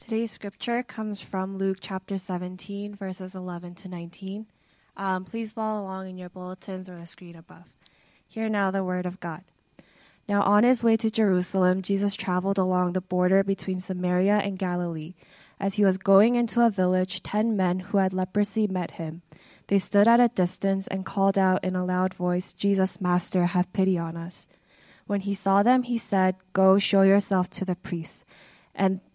Today's scripture comes from Luke chapter 17, verses 11 to 19. Um, please follow along in your bulletins or the screen above. Hear now the word of God. Now, on his way to Jerusalem, Jesus traveled along the border between Samaria and Galilee. As he was going into a village, ten men who had leprosy met him. They stood at a distance and called out in a loud voice, Jesus, Master, have pity on us. When he saw them, he said, Go show yourself to the priests. And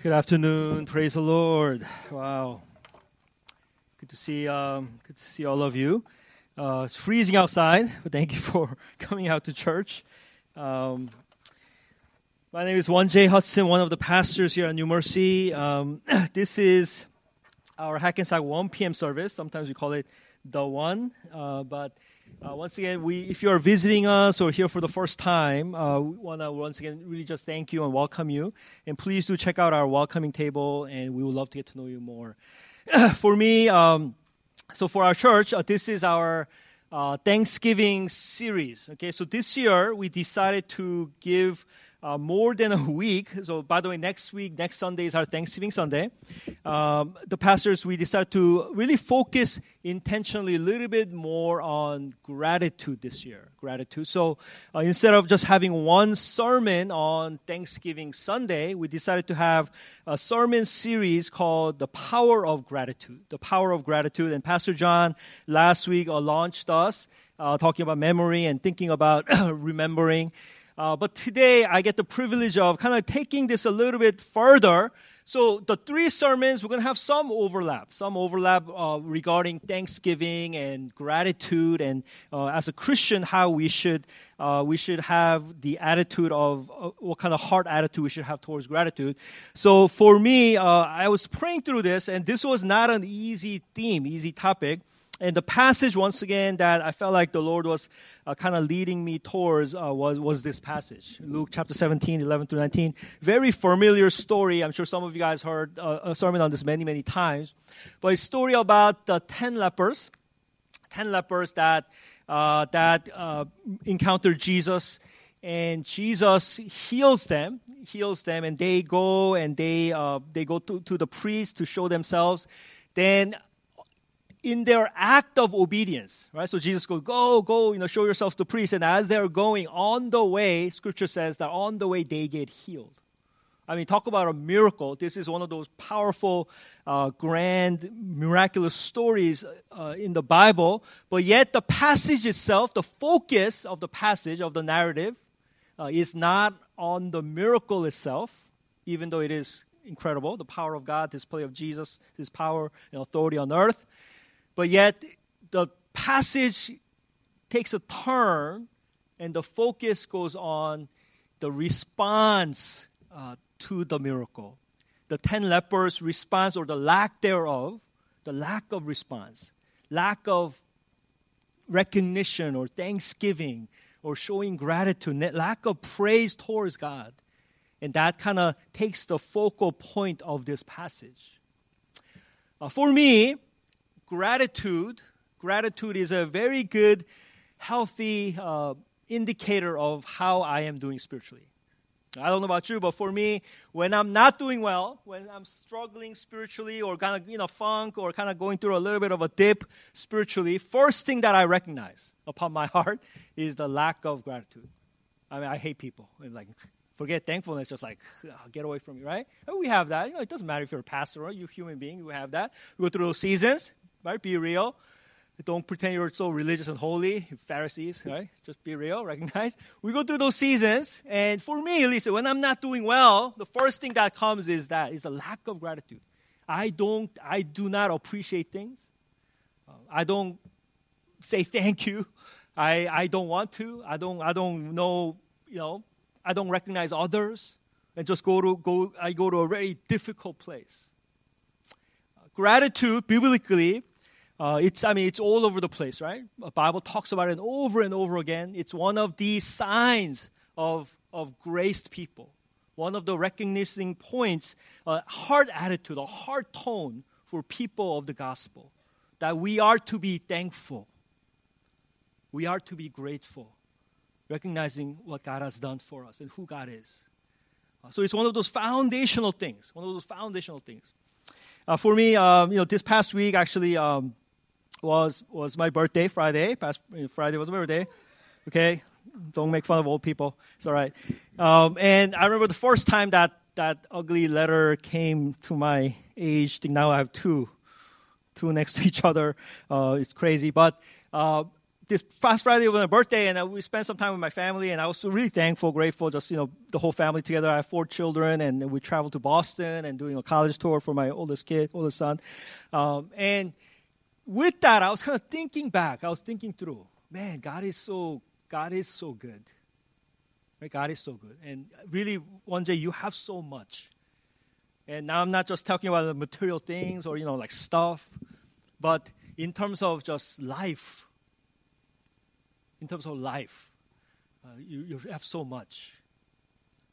Good afternoon. Praise the Lord. Wow. Good to see. Um, good to see all of you. Uh, it's freezing outside, but thank you for coming out to church. Um, my name is Won J. Hudson, one of the pastors here at New Mercy. Um, this is our Hackensack 1 p.m. service. Sometimes we call it the one, uh, but uh, once again, we, if you are visiting us or here for the first time, uh, we want to once again really just thank you and welcome you. And please do check out our welcoming table, and we would love to get to know you more. for me, um, so for our church, uh, this is our uh, Thanksgiving series. Okay, so this year we decided to give uh, more than a week. So, by the way, next week, next Sunday is our Thanksgiving Sunday. Um, the pastors, we decided to really focus intentionally a little bit more on gratitude this year. Gratitude. So, uh, instead of just having one sermon on Thanksgiving Sunday, we decided to have a sermon series called The Power of Gratitude. The Power of Gratitude. And Pastor John last week uh, launched us. Uh, talking about memory and thinking about remembering. Uh, but today I get the privilege of kind of taking this a little bit further. So the three sermons, we're going to have some overlap, some overlap uh, regarding Thanksgiving and gratitude, and uh, as a Christian, how we should uh, we should have the attitude of uh, what kind of heart attitude we should have towards gratitude. So for me, uh, I was praying through this, and this was not an easy theme, easy topic. And the passage, once again, that I felt like the Lord was uh, kind of leading me towards uh, was, was this passage Luke chapter 17, 11 to 19. Very familiar story. I'm sure some of you guys heard uh, a sermon on this many, many times. But a story about the 10 lepers, 10 lepers that, uh, that uh, encountered Jesus. And Jesus heals them, heals them, and they go and they, uh, they go to, to the priest to show themselves. Then in their act of obedience, right? So Jesus goes, go, go, you know, show yourselves to priests. And as they're going on the way, scripture says that on the way they get healed. I mean, talk about a miracle. This is one of those powerful, uh, grand, miraculous stories uh, in the Bible. But yet, the passage itself, the focus of the passage, of the narrative, uh, is not on the miracle itself, even though it is incredible the power of God, display of Jesus, his power and authority on earth. But yet, the passage takes a turn and the focus goes on the response uh, to the miracle. The ten lepers' response or the lack thereof, the lack of response, lack of recognition or thanksgiving or showing gratitude, lack of praise towards God. And that kind of takes the focal point of this passage. Uh, for me, gratitude, gratitude is a very good, healthy uh, indicator of how I am doing spiritually. I don't know about you, but for me, when I'm not doing well, when I'm struggling spiritually or kind of, you know, funk or kind of going through a little bit of a dip spiritually, first thing that I recognize upon my heart is the lack of gratitude. I mean, I hate people. like, forget thankfulness, just like, get away from me, right? And we have that. You know, it doesn't matter if you're a pastor or you're a human being, you have that. We go through those seasons right? Be real. Don't pretend you're so religious and holy, Pharisees, right? Just be real, recognize. We go through those seasons, and for me, at least, when I'm not doing well, the first thing that comes is that is a lack of gratitude. I don't, I do not appreciate things. I don't say thank you. I, I don't want to. I don't, I don't know, you know, I don't recognize others. and just go to go. I go to a very difficult place. Gratitude, biblically, uh, it's I mean it's all over the place, right? The Bible talks about it over and over again. It's one of the signs of of graced people. One of the recognizing points, a heart attitude, a heart tone for people of the gospel, that we are to be thankful. We are to be grateful, recognizing what God has done for us and who God is. Uh, so it's one of those foundational things. One of those foundational things. Uh, for me, um, you know, this past week actually um, was was my birthday. Friday, past Friday was my birthday. Okay, don't make fun of old people. It's all right. Um, and I remember the first time that that ugly letter came to my age. I now I have two, two next to each other. Uh, it's crazy, but uh, this past Friday was my birthday, and uh, we spent some time with my family, and I was really thankful, grateful, just you know, the whole family together. I have four children, and we traveled to Boston and doing a college tour for my oldest kid, oldest son, um, and with that, I was kind of thinking back. I was thinking through, man, God is so God is so good. Right? God is so good, and really, one day you have so much. And now I'm not just talking about the material things or you know like stuff, but in terms of just life in terms of life. Uh, you, you have so much.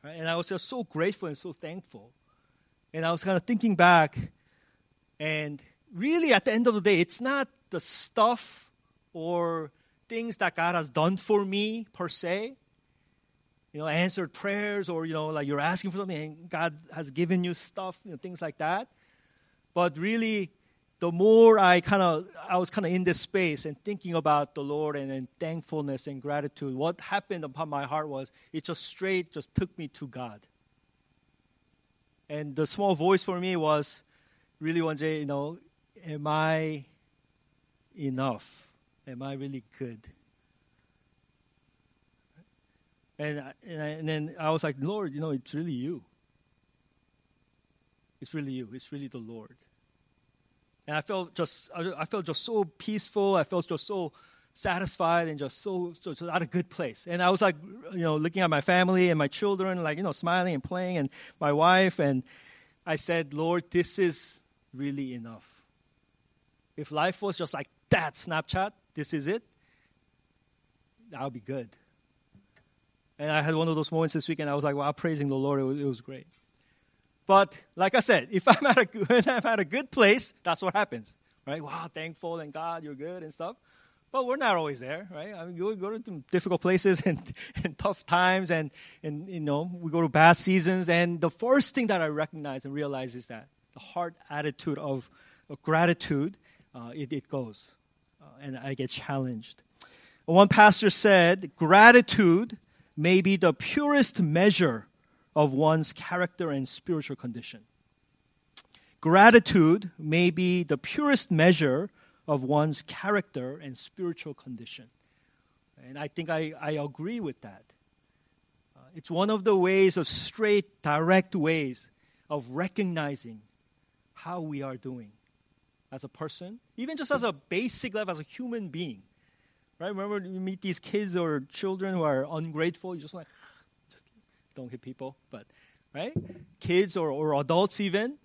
Right? And I was just so grateful and so thankful. And I was kind of thinking back, and really at the end of the day, it's not the stuff or things that God has done for me per se. You know, answered prayers, or you know, like you're asking for something, and God has given you stuff, you know, things like that. But really, the more I kind of I was kind of in this space and thinking about the Lord and, and thankfulness and gratitude, what happened upon my heart was it just straight just took me to God. And the small voice for me was really one day, you know, am I enough? Am I really good? And, and, I, and then I was like, Lord, you know, it's really you. It's really you. It's really the Lord. And I felt just I felt just so peaceful. I felt just so satisfied and just so, so, so at a good place. And I was like, you know, looking at my family and my children, like, you know, smiling and playing, and my wife. And I said, Lord, this is really enough. If life was just like that Snapchat, this is it, I'll be good. And I had one of those moments this weekend. I was like, wow, praising the Lord. It was, it was great. But like I said, if I'm at a, when I'm at a good place, that's what happens, right? Wow, thankful and God, you're good and stuff. But we're not always there, right? I mean, we go to difficult places and, and tough times, and, and you know, we go to bad seasons. And the first thing that I recognize and realize is that the heart attitude of, of gratitude, uh, it, it goes, uh, and I get challenged. One pastor said, gratitude may be the purest measure of one's character and spiritual condition. Gratitude may be the purest measure of one's character and spiritual condition. And I think I, I agree with that. Uh, it's one of the ways of straight, direct ways of recognizing how we are doing as a person, even just as a basic level, as a human being. Right? Remember, you meet these kids or children who are ungrateful, you just like, just don't hit people, but right? Kids or, or adults even,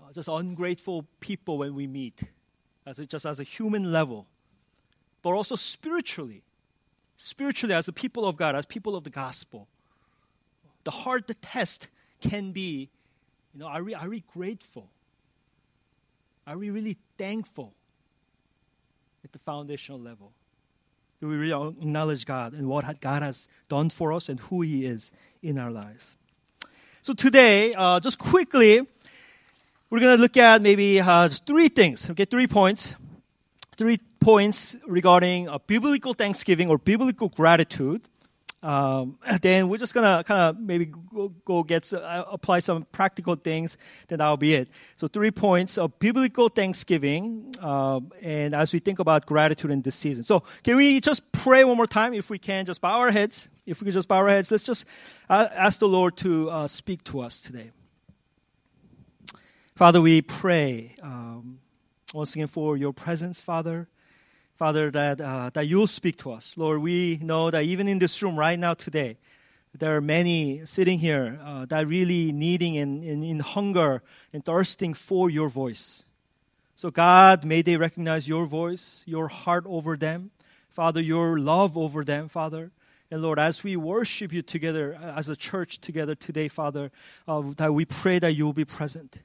uh, just ungrateful people when we meet, as a, just as a human level, but also spiritually, spiritually as a people of God, as people of the gospel. The hard the test can be, you know, are we, are we grateful? Are we really thankful at the foundational level? Do we really acknowledge God and what God has done for us and who He is in our lives? So today, uh, just quickly, we're going to look at maybe uh, three things. Okay, three points. Three points regarding a biblical thanksgiving or biblical gratitude. Um, then we're just gonna kind of maybe go, go get uh, apply some practical things. Then that'll be it. So three points of biblical thanksgiving, uh, and as we think about gratitude in this season. So can we just pray one more time, if we can? Just bow our heads. If we could just bow our heads, let's just uh, ask the Lord to uh, speak to us today. Father, we pray um, once again for your presence, Father. Father, that, uh, that you'll speak to us. Lord, we know that even in this room right now today, there are many sitting here uh, that really needing and in, in hunger and thirsting for your voice. So, God, may they recognize your voice, your heart over them, Father, your love over them, Father. And Lord, as we worship you together as a church together today, Father, uh, that we pray that you will be present,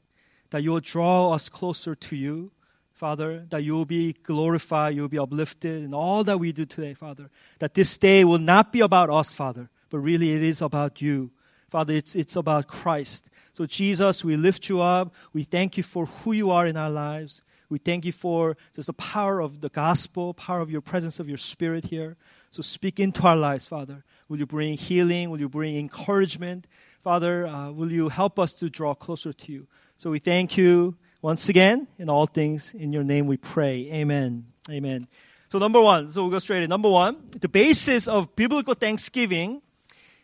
that you will draw us closer to you, Father, that you will be glorified, you will be uplifted in all that we do today, Father. That this day will not be about us, Father, but really it is about you. Father, it's, it's about Christ. So, Jesus, we lift you up. We thank you for who you are in our lives. We thank you for just the power of the gospel, power of your presence of your spirit here. So, speak into our lives, Father. Will you bring healing? Will you bring encouragement? Father, uh, will you help us to draw closer to you? So, we thank you once again in all things. In your name we pray. Amen. Amen. So, number one, so we'll go straight in. Number one, the basis of biblical thanksgiving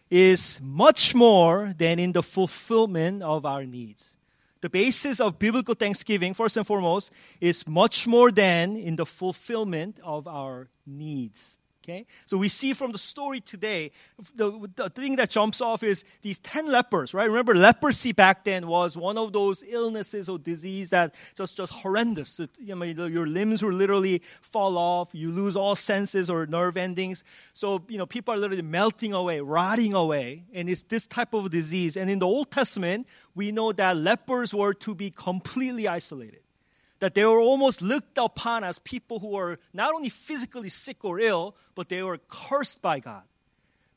is much more than in the fulfillment of our needs. The basis of biblical thanksgiving, first and foremost, is much more than in the fulfillment of our needs. Okay? So we see from the story today, the, the thing that jumps off is these 10 lepers, right? Remember, leprosy back then was one of those illnesses or disease that just, just horrendous. You know, your limbs will literally fall off. You lose all senses or nerve endings. So, you know, people are literally melting away, rotting away. And it's this type of disease. And in the Old Testament, we know that lepers were to be completely isolated that they were almost looked upon as people who were not only physically sick or ill, but they were cursed by God.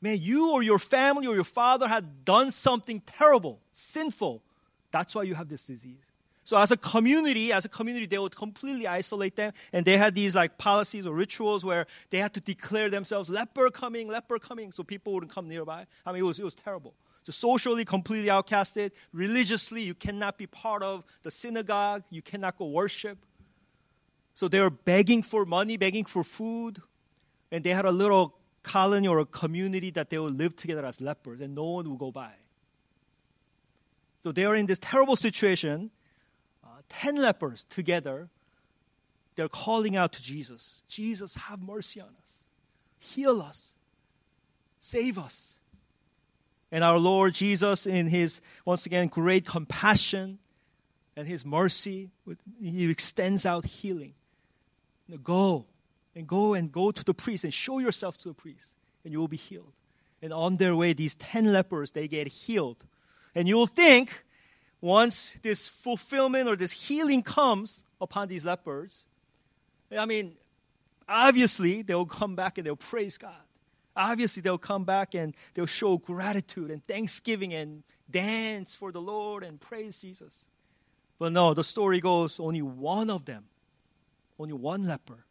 Man, you or your family or your father had done something terrible, sinful. That's why you have this disease. So as a community, as a community, they would completely isolate them, and they had these like policies or rituals where they had to declare themselves leper coming, leper coming, so people wouldn't come nearby. I mean, it was it was terrible socially completely outcasted. Religiously, you cannot be part of the synagogue. You cannot go worship. So they were begging for money, begging for food. And they had a little colony or a community that they would live together as lepers, and no one would go by. So they are in this terrible situation. Uh, Ten lepers together, they're calling out to Jesus Jesus, have mercy on us, heal us, save us. And our Lord Jesus, in his, once again, great compassion and his mercy, he extends out healing. go and go and go to the priest and show yourself to the priest, and you will be healed. And on their way, these 10 lepers, they get healed. And you will think, once this fulfillment or this healing comes upon these lepers, I mean, obviously they will come back and they'll praise God obviously they'll come back and they'll show gratitude and thanksgiving and dance for the Lord and praise Jesus. But no, the story goes only one of them, only one leper.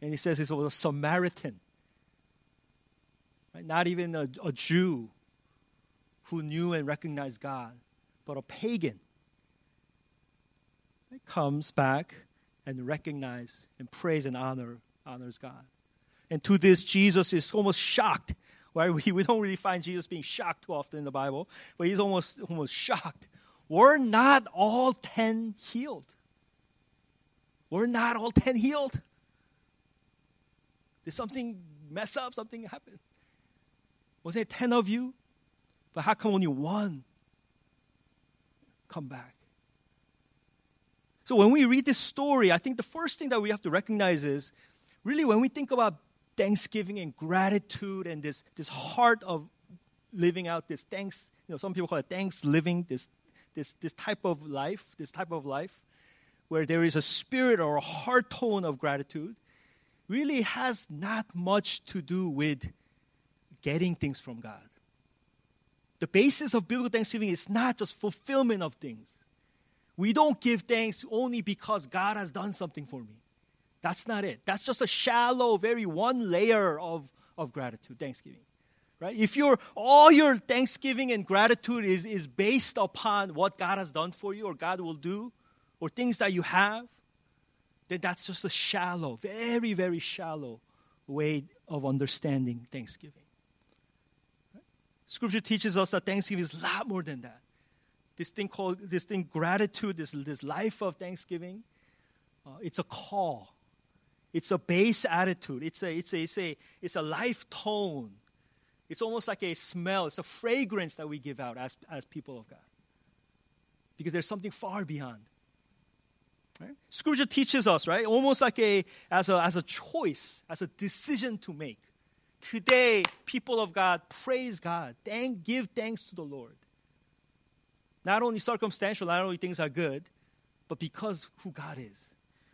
And he says it was a Samaritan. Right? Not even a, a Jew who knew and recognized God, but a pagan. He comes back and recognizes and praise and honor honors God. And to this, Jesus is almost shocked. Right? We, don't really find Jesus being shocked too often in the Bible, but he's almost, almost shocked. We're not all 10 healed. We're not all 10 healed. Did something mess up? Something happen? Was it 10 of you? But how come only one come back? So when we read this story, I think the first thing that we have to recognize is really when we think about thanksgiving and gratitude and this, this heart of living out this thanks, you know, some people call it thanks living, this, this, this type of life, this type of life, where there is a spirit or a heart tone of gratitude, really has not much to do with getting things from God. The basis of biblical thanksgiving is not just fulfillment of things. We don't give thanks only because God has done something for me. That's not it. That's just a shallow, very one layer of, of gratitude, thanksgiving. Right? If your all your thanksgiving and gratitude is, is based upon what God has done for you or God will do or things that you have, then that's just a shallow, very, very shallow way of understanding thanksgiving. Right? Scripture teaches us that thanksgiving is a lot more than that. This thing called this thing gratitude, this, this life of thanksgiving, uh, it's a call it's a base attitude. It's a, it's a, it's a, it's a life tone. It's almost like a smell, it's a fragrance that we give out as, as people of God. Because there's something far beyond. Right? Scripture teaches us, right? Almost like a as a as a choice, as a decision to make. Today, people of God, praise God. Thank, give thanks to the Lord. Not only circumstantial, not only things are good, but because who God is.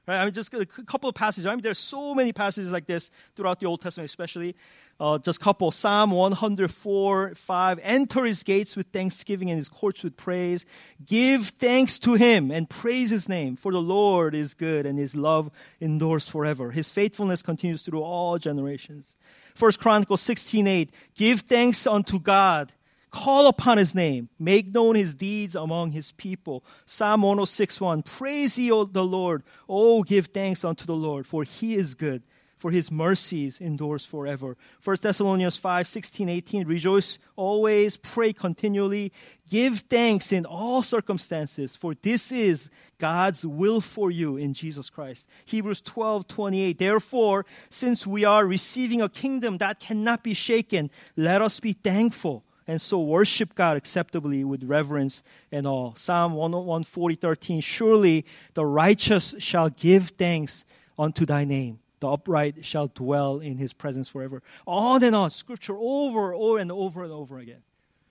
Right? I mean, just a couple of passages. I mean, there's so many passages like this throughout the Old Testament, especially. Uh, just a couple. Psalm 104, 5. Enter his gates with thanksgiving and his courts with praise. Give thanks to him and praise his name, for the Lord is good and his love endures forever. His faithfulness continues through all generations. First Chronicles 16, 8. Give thanks unto God Call upon his name. Make known his deeds among his people. Psalm 106 1. Praise ye the Lord. Oh, give thanks unto the Lord, for he is good, for his mercies endures forever. 1 Thessalonians 5 16, 18. Rejoice always, pray continually, give thanks in all circumstances, for this is God's will for you in Jesus Christ. Hebrews 12 28. Therefore, since we are receiving a kingdom that cannot be shaken, let us be thankful and so worship God acceptably with reverence and all. Psalm 140, 13. Surely the righteous shall give thanks unto thy name. The upright shall dwell in his presence forever. On and on, scripture over, over and over and over again.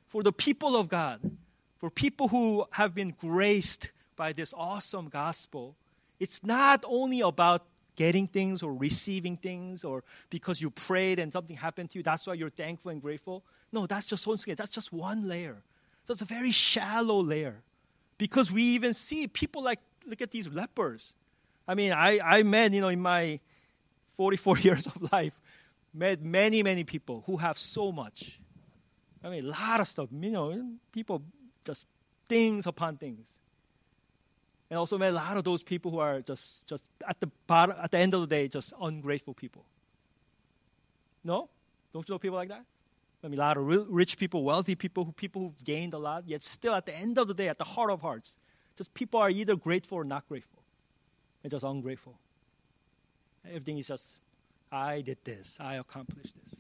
For the people of God, for people who have been graced by this awesome gospel, it's not only about getting things or receiving things or because you prayed and something happened to you, that's why you're thankful and grateful. No, that's just once again, that's just one layer. So it's a very shallow layer. Because we even see people like, look at these lepers. I mean, I, I met, you know, in my 44 years of life, met many, many people who have so much. I mean, a lot of stuff. You know, people just things upon things. And also met a lot of those people who are just, just at the bottom, at the end of the day, just ungrateful people. No? Don't you know people like that? I mean, a lot of rich people, wealthy people, who, people who've gained a lot, yet still at the end of the day, at the heart of hearts, just people are either grateful or not grateful. and just ungrateful. Everything is just, I did this, I accomplished this.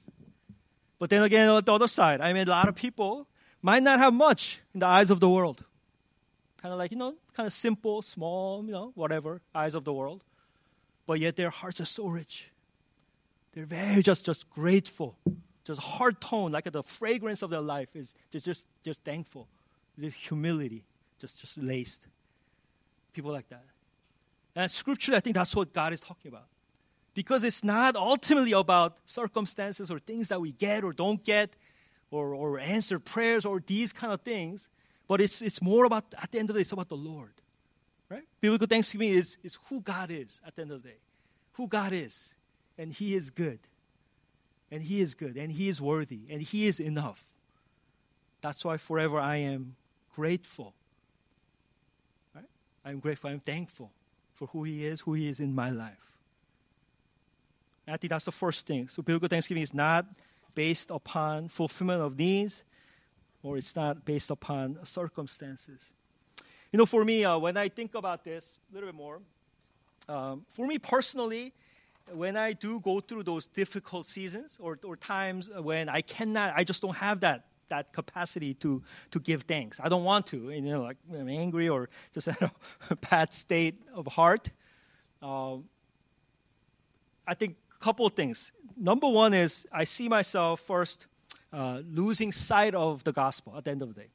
But then again, on the other side, I mean, a lot of people might not have much in the eyes of the world. Kind of like, you know, kind of simple, small, you know, whatever, eyes of the world. But yet their hearts are so rich. They're very just, just grateful just heart tone, like the fragrance of their life is just, just thankful. This humility, just, just laced. People like that. And scripture, I think that's what God is talking about. Because it's not ultimately about circumstances or things that we get or don't get or, or answer prayers or these kind of things, but it's, it's more about, at the end of the day, it's about the Lord. Right? Biblical thanksgiving is, is who God is at the end of the day. Who God is. And He is good and He is good, and He is worthy, and He is enough. That's why forever I am grateful. Right? I'm grateful, I'm thankful for who He is, who He is in my life. And I think that's the first thing. So, biblical thanksgiving is not based upon fulfillment of needs, or it's not based upon circumstances. You know, for me, uh, when I think about this a little bit more, um, for me personally, when I do go through those difficult seasons or, or times when I cannot, I just don't have that that capacity to to give thanks. I don't want to, you know, like I'm angry or just in a bad state of heart. Uh, I think a couple of things. Number one is I see myself first uh, losing sight of the gospel at the end of the day.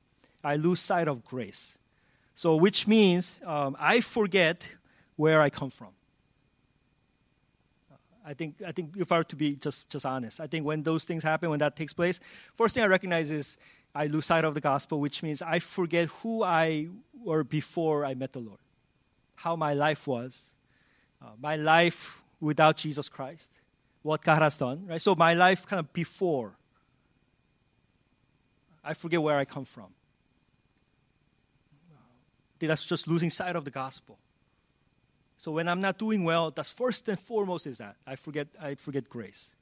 I lose sight of grace. So, which means um, I forget where I come from. I think, I think if I were to be just, just honest, I think when those things happen, when that takes place, first thing I recognize is I lose sight of the gospel, which means I forget who I were before I met the Lord, how my life was, uh, my life without Jesus Christ, what God has done, right? So my life kind of before, I forget where I come from. That's just losing sight of the gospel. So when I'm not doing well, that's first and foremost is that I forget I forget grace.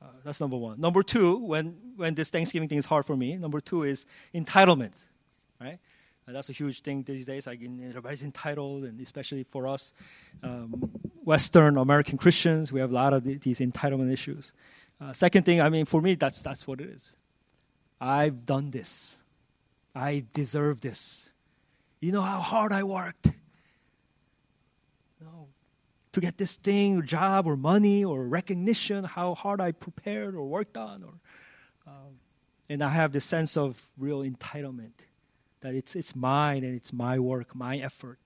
Uh, that's number one. Number two, when when this Thanksgiving thing is hard for me, number two is entitlement, right? And that's a huge thing these days. Like everybody's entitled, and especially for us, um, Western American Christians, we have a lot of these entitlement issues. Uh, second thing, I mean, for me, that's that's what it is. I've done this. I deserve this. You know how hard I worked. Know, to get this thing, or job, or money, or recognition. How hard I prepared or worked on, or um, and I have this sense of real entitlement that it's it's mine and it's my work, my effort.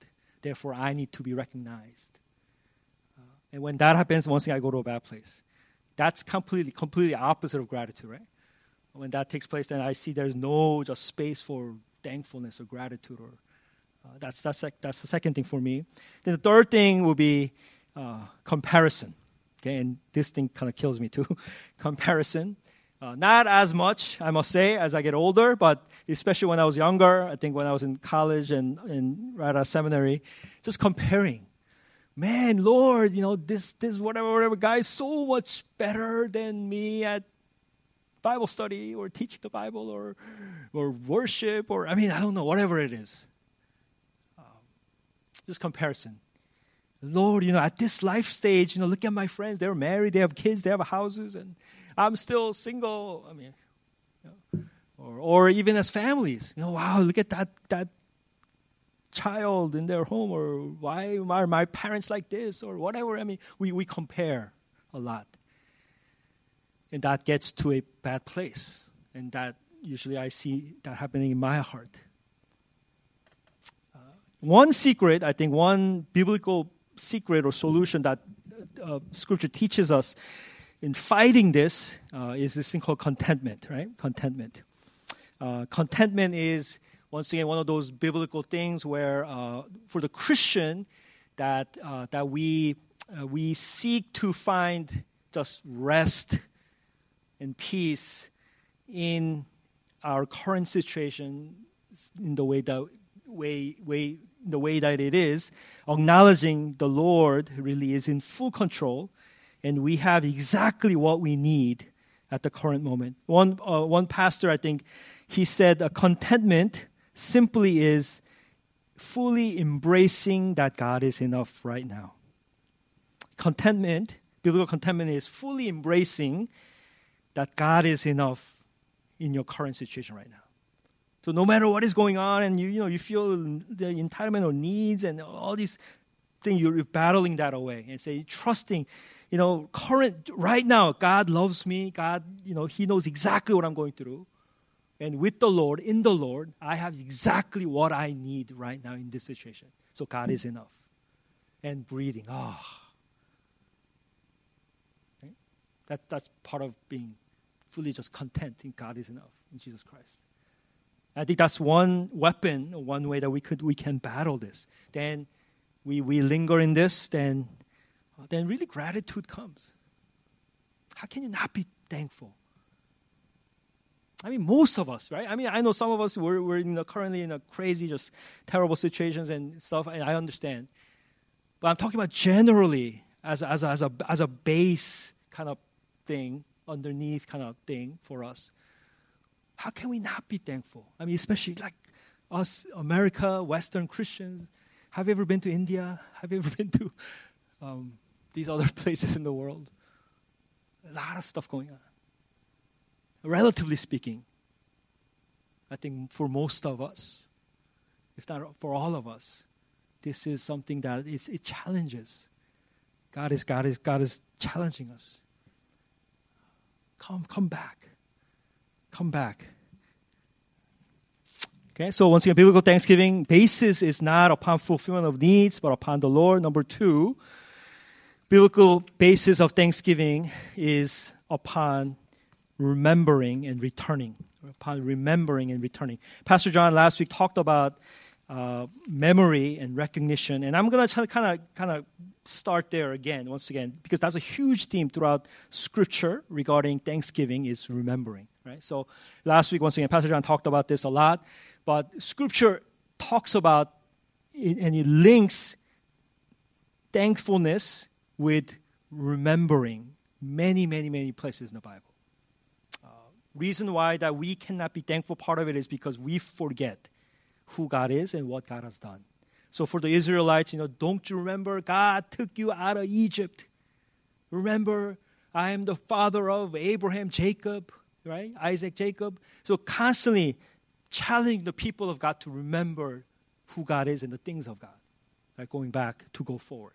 Therefore, I need to be recognized. Uh, and when that happens, once thing I go to a bad place. That's completely completely opposite of gratitude, right? When that takes place, then I see there's no just space for thankfulness or gratitude, or that's that's that's the second thing for me. Then the third thing will be uh, comparison. Okay, and this thing kind of kills me too. comparison. Uh, not as much, I must say, as I get older, but especially when I was younger, I think when I was in college and, and right out of seminary, just comparing. Man, Lord, you know, this, this, whatever, whatever guy is so much better than me at Bible study or teaching the Bible or, or worship or, I mean, I don't know, whatever it is. Just comparison. Lord, you know, at this life stage, you know, look at my friends. They're married, they have kids, they have houses, and I'm still single. I mean, you know, or, or even as families, you know, wow, look at that, that child in their home, or why are my parents like this, or whatever. I mean, we, we compare a lot. And that gets to a bad place. And that usually I see that happening in my heart. One secret, I think, one biblical secret or solution that uh, Scripture teaches us in fighting this uh, is this thing called contentment, right? Contentment. Uh, contentment is once again one of those biblical things where uh, for the Christian that uh, that we uh, we seek to find just rest and peace in our current situation in the way that way way the way that it is, acknowledging the Lord really is in full control and we have exactly what we need at the current moment. One, uh, one pastor, I think, he said contentment simply is fully embracing that God is enough right now. Contentment, biblical contentment is fully embracing that God is enough in your current situation right now. So no matter what is going on and you, you know you feel the entitlement or needs and all these things, you're battling that away and say trusting you know, current, right now, God loves me. God, you know, He knows exactly what I'm going through. And with the Lord, in the Lord, I have exactly what I need right now in this situation. So God is enough. And breathing, ah. Oh. Okay? That, that's part of being fully just content in God is enough in Jesus Christ. I think that's one weapon, one way that we could we can battle this. Then we, we linger in this, then then really gratitude comes. How can you not be thankful? I mean, most of us, right? I mean, I know some of us we're, we're in a, currently in a crazy, just terrible situations and stuff, and I understand. But I'm talking about generally as as as a, as a base kind of thing, underneath kind of thing for us. How can we not be thankful? I mean, especially like us, America, Western Christians. Have you ever been to India? Have you ever been to um, these other places in the world. A lot of stuff going on. Relatively speaking, I think for most of us, if not for all of us, this is something that it challenges. God is God is God is challenging us. Come, come back. Come back. Okay, so once again, biblical thanksgiving basis is not upon fulfillment of needs, but upon the Lord. Number two, biblical basis of thanksgiving is upon remembering and returning. Upon remembering and returning. Pastor John last week talked about uh, memory and recognition, and I'm going to kind of kind of start there again, once again, because that's a huge theme throughout Scripture regarding Thanksgiving is remembering. Right. So last week, once again, Pastor John talked about this a lot, but Scripture talks about and it links thankfulness with remembering many, many, many places in the Bible. Uh, reason why that we cannot be thankful, part of it is because we forget who God is and what God has done. So for the Israelites, you know, don't you remember God took you out of Egypt? Remember I am the father of Abraham, Jacob, right? Isaac, Jacob. So constantly challenging the people of God to remember who God is and the things of God, right? Going back to go forward.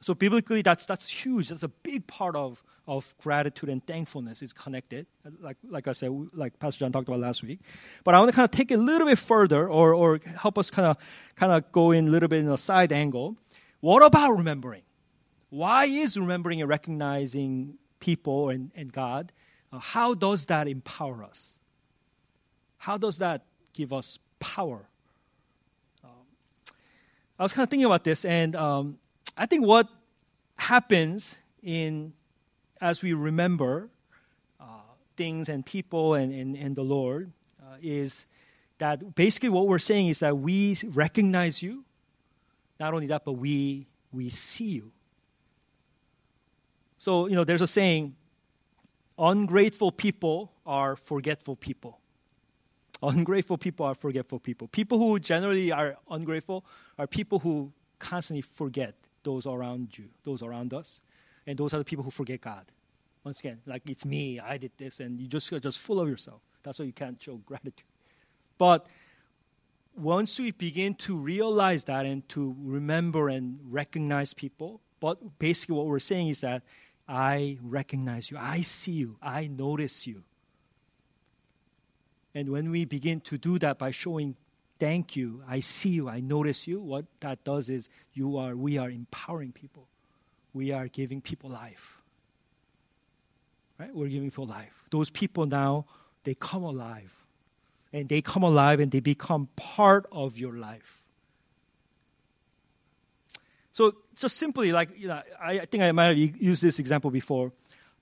So biblically, that's that's huge. That's a big part of of gratitude and thankfulness is connected. Like like I said, like Pastor John talked about last week. But I want to kind of take it a little bit further, or or help us kind of kind of go in a little bit in a side angle. What about remembering? Why is remembering and recognizing people and, and God? Uh, how does that empower us? How does that give us power? Um, I was kind of thinking about this, and um, I think what happens in as we remember uh, things and people and, and, and the Lord uh, is that basically what we're saying is that we recognize you. Not only that, but we we see you. So you know, there's a saying: ungrateful people are forgetful people. Ungrateful people are forgetful people. People who generally are ungrateful are people who constantly forget those around you, those around us. And those are the people who forget God. Once again, like it's me, I did this, and you just are just full of yourself. That's why you can't show gratitude. But once we begin to realize that and to remember and recognize people, but basically what we're saying is that I recognize you, I see you, I notice you. And when we begin to do that by showing thank you, I see you, I notice you, what that does is you are we are empowering people. We are giving people life. Right? We're giving people life. Those people now they come alive. And they come alive and they become part of your life. So just simply like you know, I, I think I might have used this example before.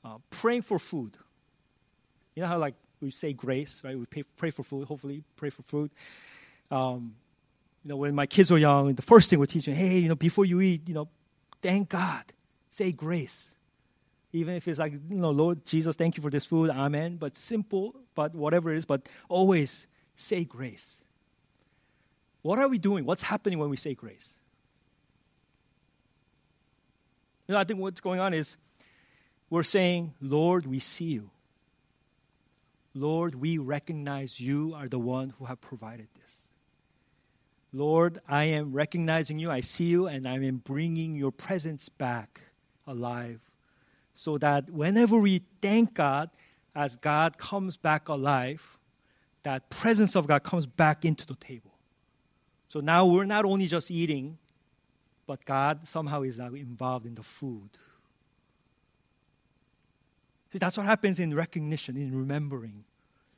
Uh, praying for food. You know how like we say grace, right? We pay, pray for food, hopefully pray for food. Um, you know, when my kids were young, the first thing we're teaching, hey, you know, before you eat, you know, thank God, say grace. Even if it's like, you know, Lord Jesus, thank you for this food, amen. But simple, but whatever it is, but always say grace. What are we doing? What's happening when we say grace? You know, I think what's going on is we're saying, Lord, we see you. Lord, we recognize you are the one who have provided this. Lord, I am recognizing you, I see you, and I am bringing your presence back alive. So that whenever we thank God, as God comes back alive, that presence of God comes back into the table. So now we're not only just eating, but God somehow is now involved in the food. See, that's what happens in recognition, in remembering.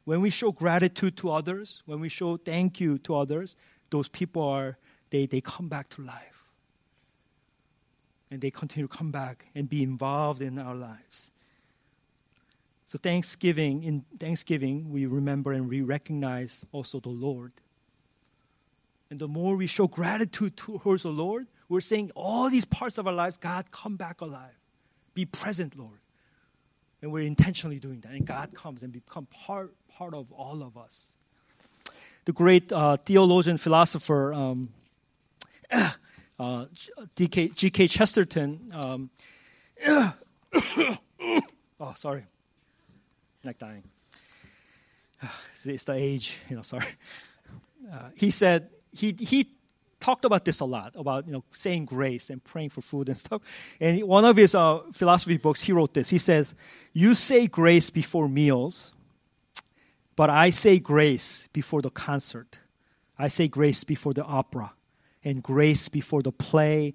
When we show gratitude to others, when we show thank you to others, those people are, they, they come back to life. And they continue to come back and be involved in our lives. So Thanksgiving, in Thanksgiving, we remember and we recognize also the Lord. And the more we show gratitude towards the Lord, we're saying all these parts of our lives, God, come back alive. Be present, Lord. And we're intentionally doing that. And God comes and become part, part of all of us. The great uh, theologian, philosopher, um, uh, G.K. Chesterton. Um, oh, sorry. Neck dying. It's the age, you know, sorry. Uh, he said, he, he talked about this a lot about you know saying grace and praying for food and stuff. And one of his uh, philosophy books, he wrote this. He says, "You say grace before meals, but I say grace before the concert. I say grace before the opera, and grace before the play,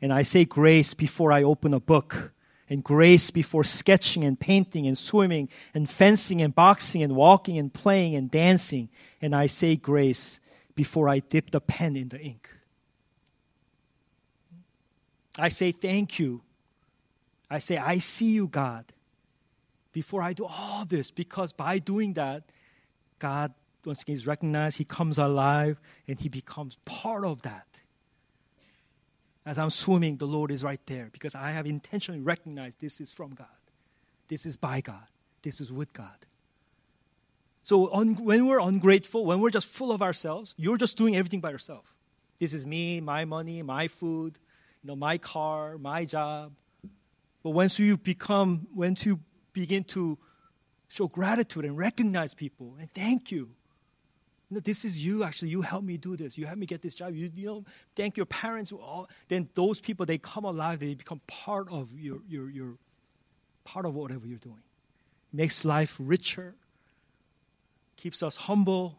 and I say grace before I open a book." And grace before sketching and painting and swimming and fencing and boxing and walking and playing and dancing. And I say grace before I dip the pen in the ink. I say thank you. I say, I see you, God, before I do all this, because by doing that, God, once again, is recognized, He comes alive, and He becomes part of that. As I'm swimming, the Lord is right there, because I have intentionally recognized this is from God, this is by God, this is with God. So when we're ungrateful, when we're just full of ourselves, you're just doing everything by yourself. This is me, my money, my food, you know, my car, my job. But once you become, once you begin to show gratitude and recognize people and thank you. You know, this is you actually. You helped me do this. You helped me get this job. You, you know, thank your parents. All, then those people they come alive. They become part of your your your part of whatever you're doing. Makes life richer. Keeps us humble.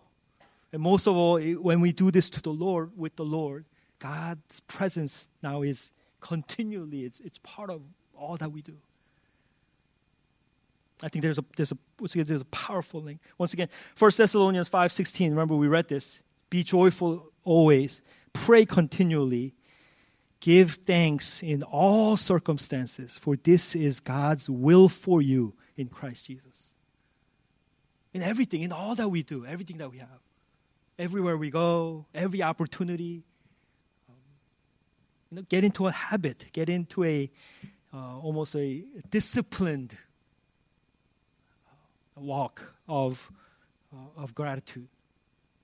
And most of all, when we do this to the Lord, with the Lord, God's presence now is continually, it's, it's part of all that we do. I think there's a there's a there's a powerful link. Once again, 1 Thessalonians 5:16. Remember we read this. Be joyful always, pray continually, give thanks in all circumstances, for this is God's will for you in Christ Jesus. In everything, in all that we do, everything that we have, everywhere we go, every opportunity, um, you know, get into a habit, get into a uh, almost a disciplined walk of, uh, of gratitude,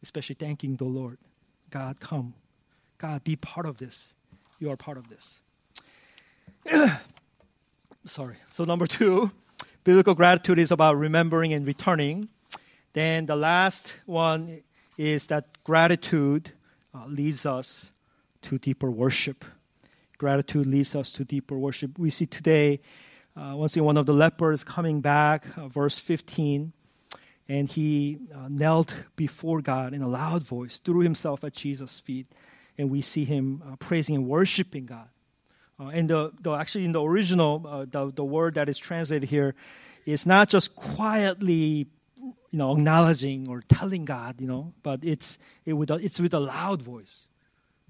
especially thanking the Lord. God, come. God, be part of this. You are part of this. Sorry. So, number two, biblical gratitude is about remembering and returning. Then the last one is that gratitude uh, leads us to deeper worship. Gratitude leads us to deeper worship. We see today uh, once again, one of the lepers coming back, uh, verse 15, and he uh, knelt before God in a loud voice, threw himself at Jesus' feet, and we see him uh, praising and worshiping God. Uh, and the, the, actually, in the original, the, the word that is translated here is not just quietly you know, acknowledging or telling God, you know, but it's, it with a, it's with a loud voice.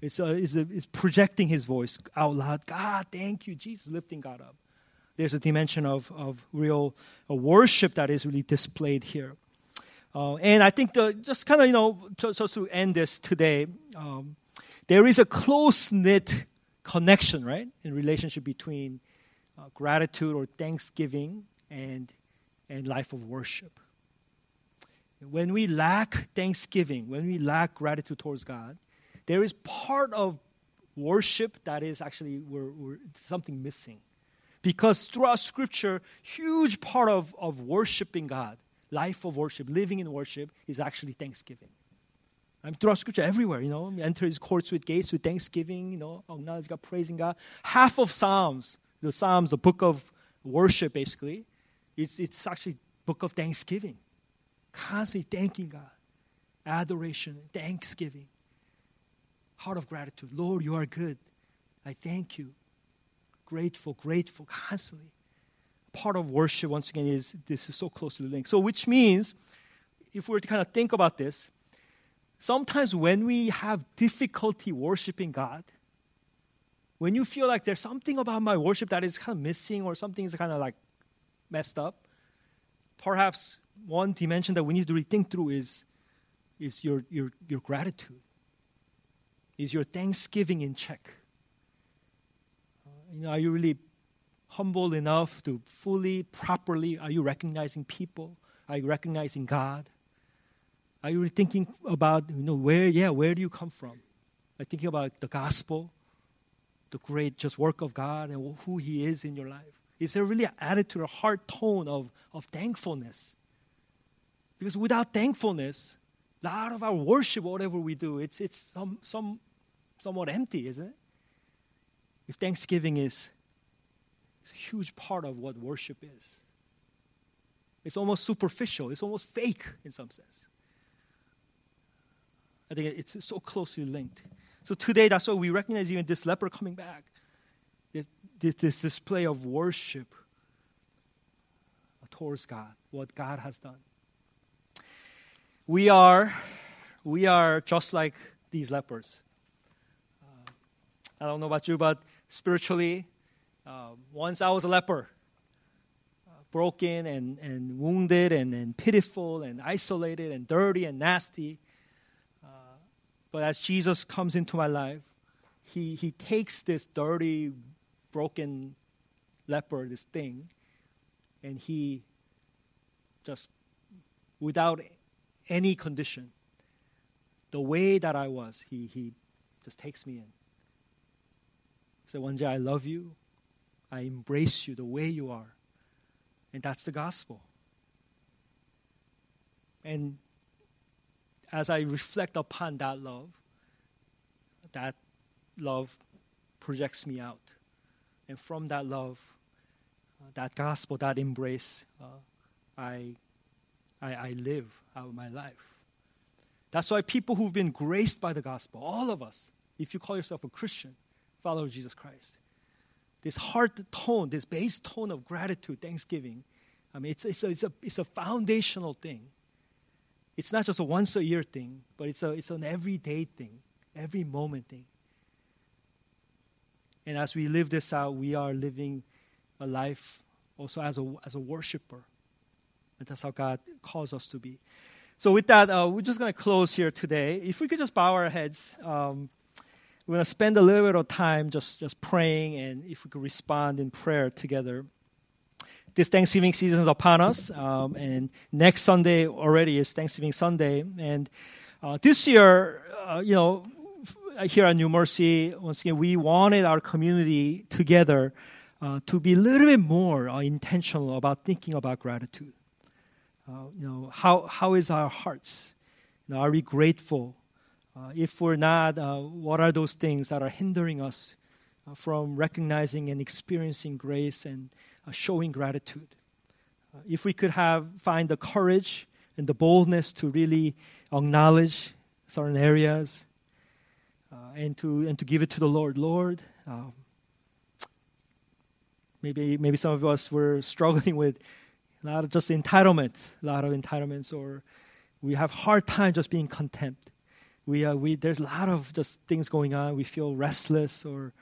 It's, uh, it's, it's projecting his voice out loud. God, thank you, Jesus, lifting God up there's a dimension of, of real uh, worship that is really displayed here. Uh, and I think the, just kind of, you know, just, just, to end this today, um, there is a close knit connection, right, in relationship between uh, gratitude or thanksgiving and, and life of worship. When we lack thanksgiving, when we lack gratitude towards God, there is part of worship that is actually we're, we're something missing. Because throughout Scripture, huge part of, of worshiping God, life of worship, living in worship, is actually thanksgiving. I mean, throughout Scripture, everywhere, you know, enter His courts with gates with thanksgiving, you know, acknowledge God, praising God. Half of Psalms, the Psalms, the book of worship, basically, it's, it's actually book of thanksgiving. Constantly thanking God, adoration, thanksgiving, heart of gratitude. Lord, you are good. I thank you grateful, grateful constantly. Part of worship, once again, is this is so closely linked. So, which means, if we were to kind of think about this, sometimes when we have difficulty worshiping God, when you feel like there's something about my worship that is kind of missing or something is kind of like messed up, perhaps one dimension that we need to rethink through is, is your, your, your gratitude, is your thanksgiving in check. You know, are you really humble enough to fully, properly, are you recognizing people? Are you recognizing God? Are you really thinking about, you know, where, yeah, where do you come from? Are thinking about the gospel, the great just work of God and who He is in your life? Is there really an attitude or heart tone of, of thankfulness? Because without thankfulness, a lot of our worship, whatever we do, it's, it's some, some, somewhat empty, isn't it? If thanksgiving is it's a huge part of what worship is. It's almost superficial, it's almost fake in some sense. I think it's so closely linked. So today, that's why we recognize even this leper coming back. This, this, display of worship towards God, what God has done. We are, we are just like these lepers. Uh, I don't know about you, but spiritually. Uh, once I was a leper, uh, broken and, and wounded and, and pitiful and isolated and dirty and nasty. Uh, but as Jesus comes into my life, he, he takes this dirty, broken leper, this thing, and he just, without any condition, the way that I was, he, he just takes me in. Say, Wonja, I love you. I embrace you the way you are. And that's the gospel. And as I reflect upon that love, that love projects me out. And from that love, uh, that gospel, that embrace, uh, I, I, I live out my life. That's why people who've been graced by the gospel, all of us, if you call yourself a Christian, follower of Jesus Christ, this heart tone, this base tone of gratitude, thanksgiving, I mean, it's, it's, a, it's, a, it's a foundational thing. It's not just a once a year thing, but it's, a, it's an everyday thing, every moment thing. And as we live this out, we are living a life also as a, as a worshiper. And that's how God calls us to be. So, with that, uh, we're just going to close here today. If we could just bow our heads, um, we're going to spend a little bit of time just, just praying, and if we could respond in prayer together. This Thanksgiving season is upon us, um, and next Sunday already is Thanksgiving Sunday. And uh, this year, uh, you know, here at New Mercy, once again, we wanted our community together uh, to be a little bit more uh, intentional about thinking about gratitude. Uh, you know, how, how is our hearts? You know, are we grateful? Uh, if we're not, uh, what are those things that are hindering us uh, from recognizing and experiencing grace and showing gratitude? If we could have find the courage and the boldness to really acknowledge certain areas and to and to give it to the Lord, Lord. Um, maybe maybe some of us were struggling with a lot of just entitlement, a lot of entitlements, or we have hard time just being content. We, uh, we, there's a lot of just things going on. We feel restless or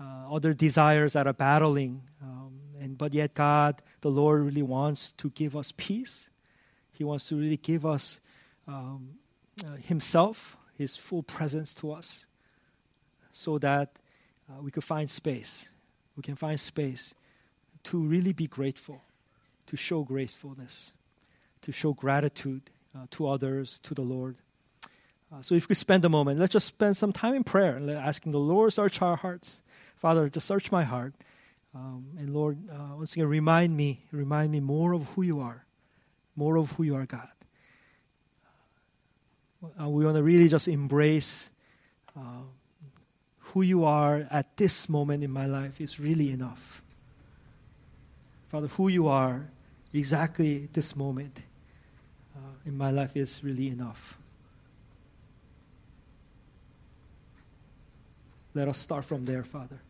uh, other desires that are battling. Um, and, but yet, God, the Lord, really wants to give us peace. He wants to really give us um, uh, Himself, His full presence to us, so that uh, we could find space. We can find space to really be grateful to show gracefulness, to show gratitude uh, to others, to the Lord. Uh, so if we spend a moment, let's just spend some time in prayer, asking the Lord search our hearts. Father, just search my heart. Um, and Lord, uh, once again, remind me, remind me more of who you are, more of who you are, God. Uh, we want to really just embrace uh, who you are at this moment in my life is really enough. Father, who you are exactly this moment uh, in my life is really enough. Let us start from there, Father.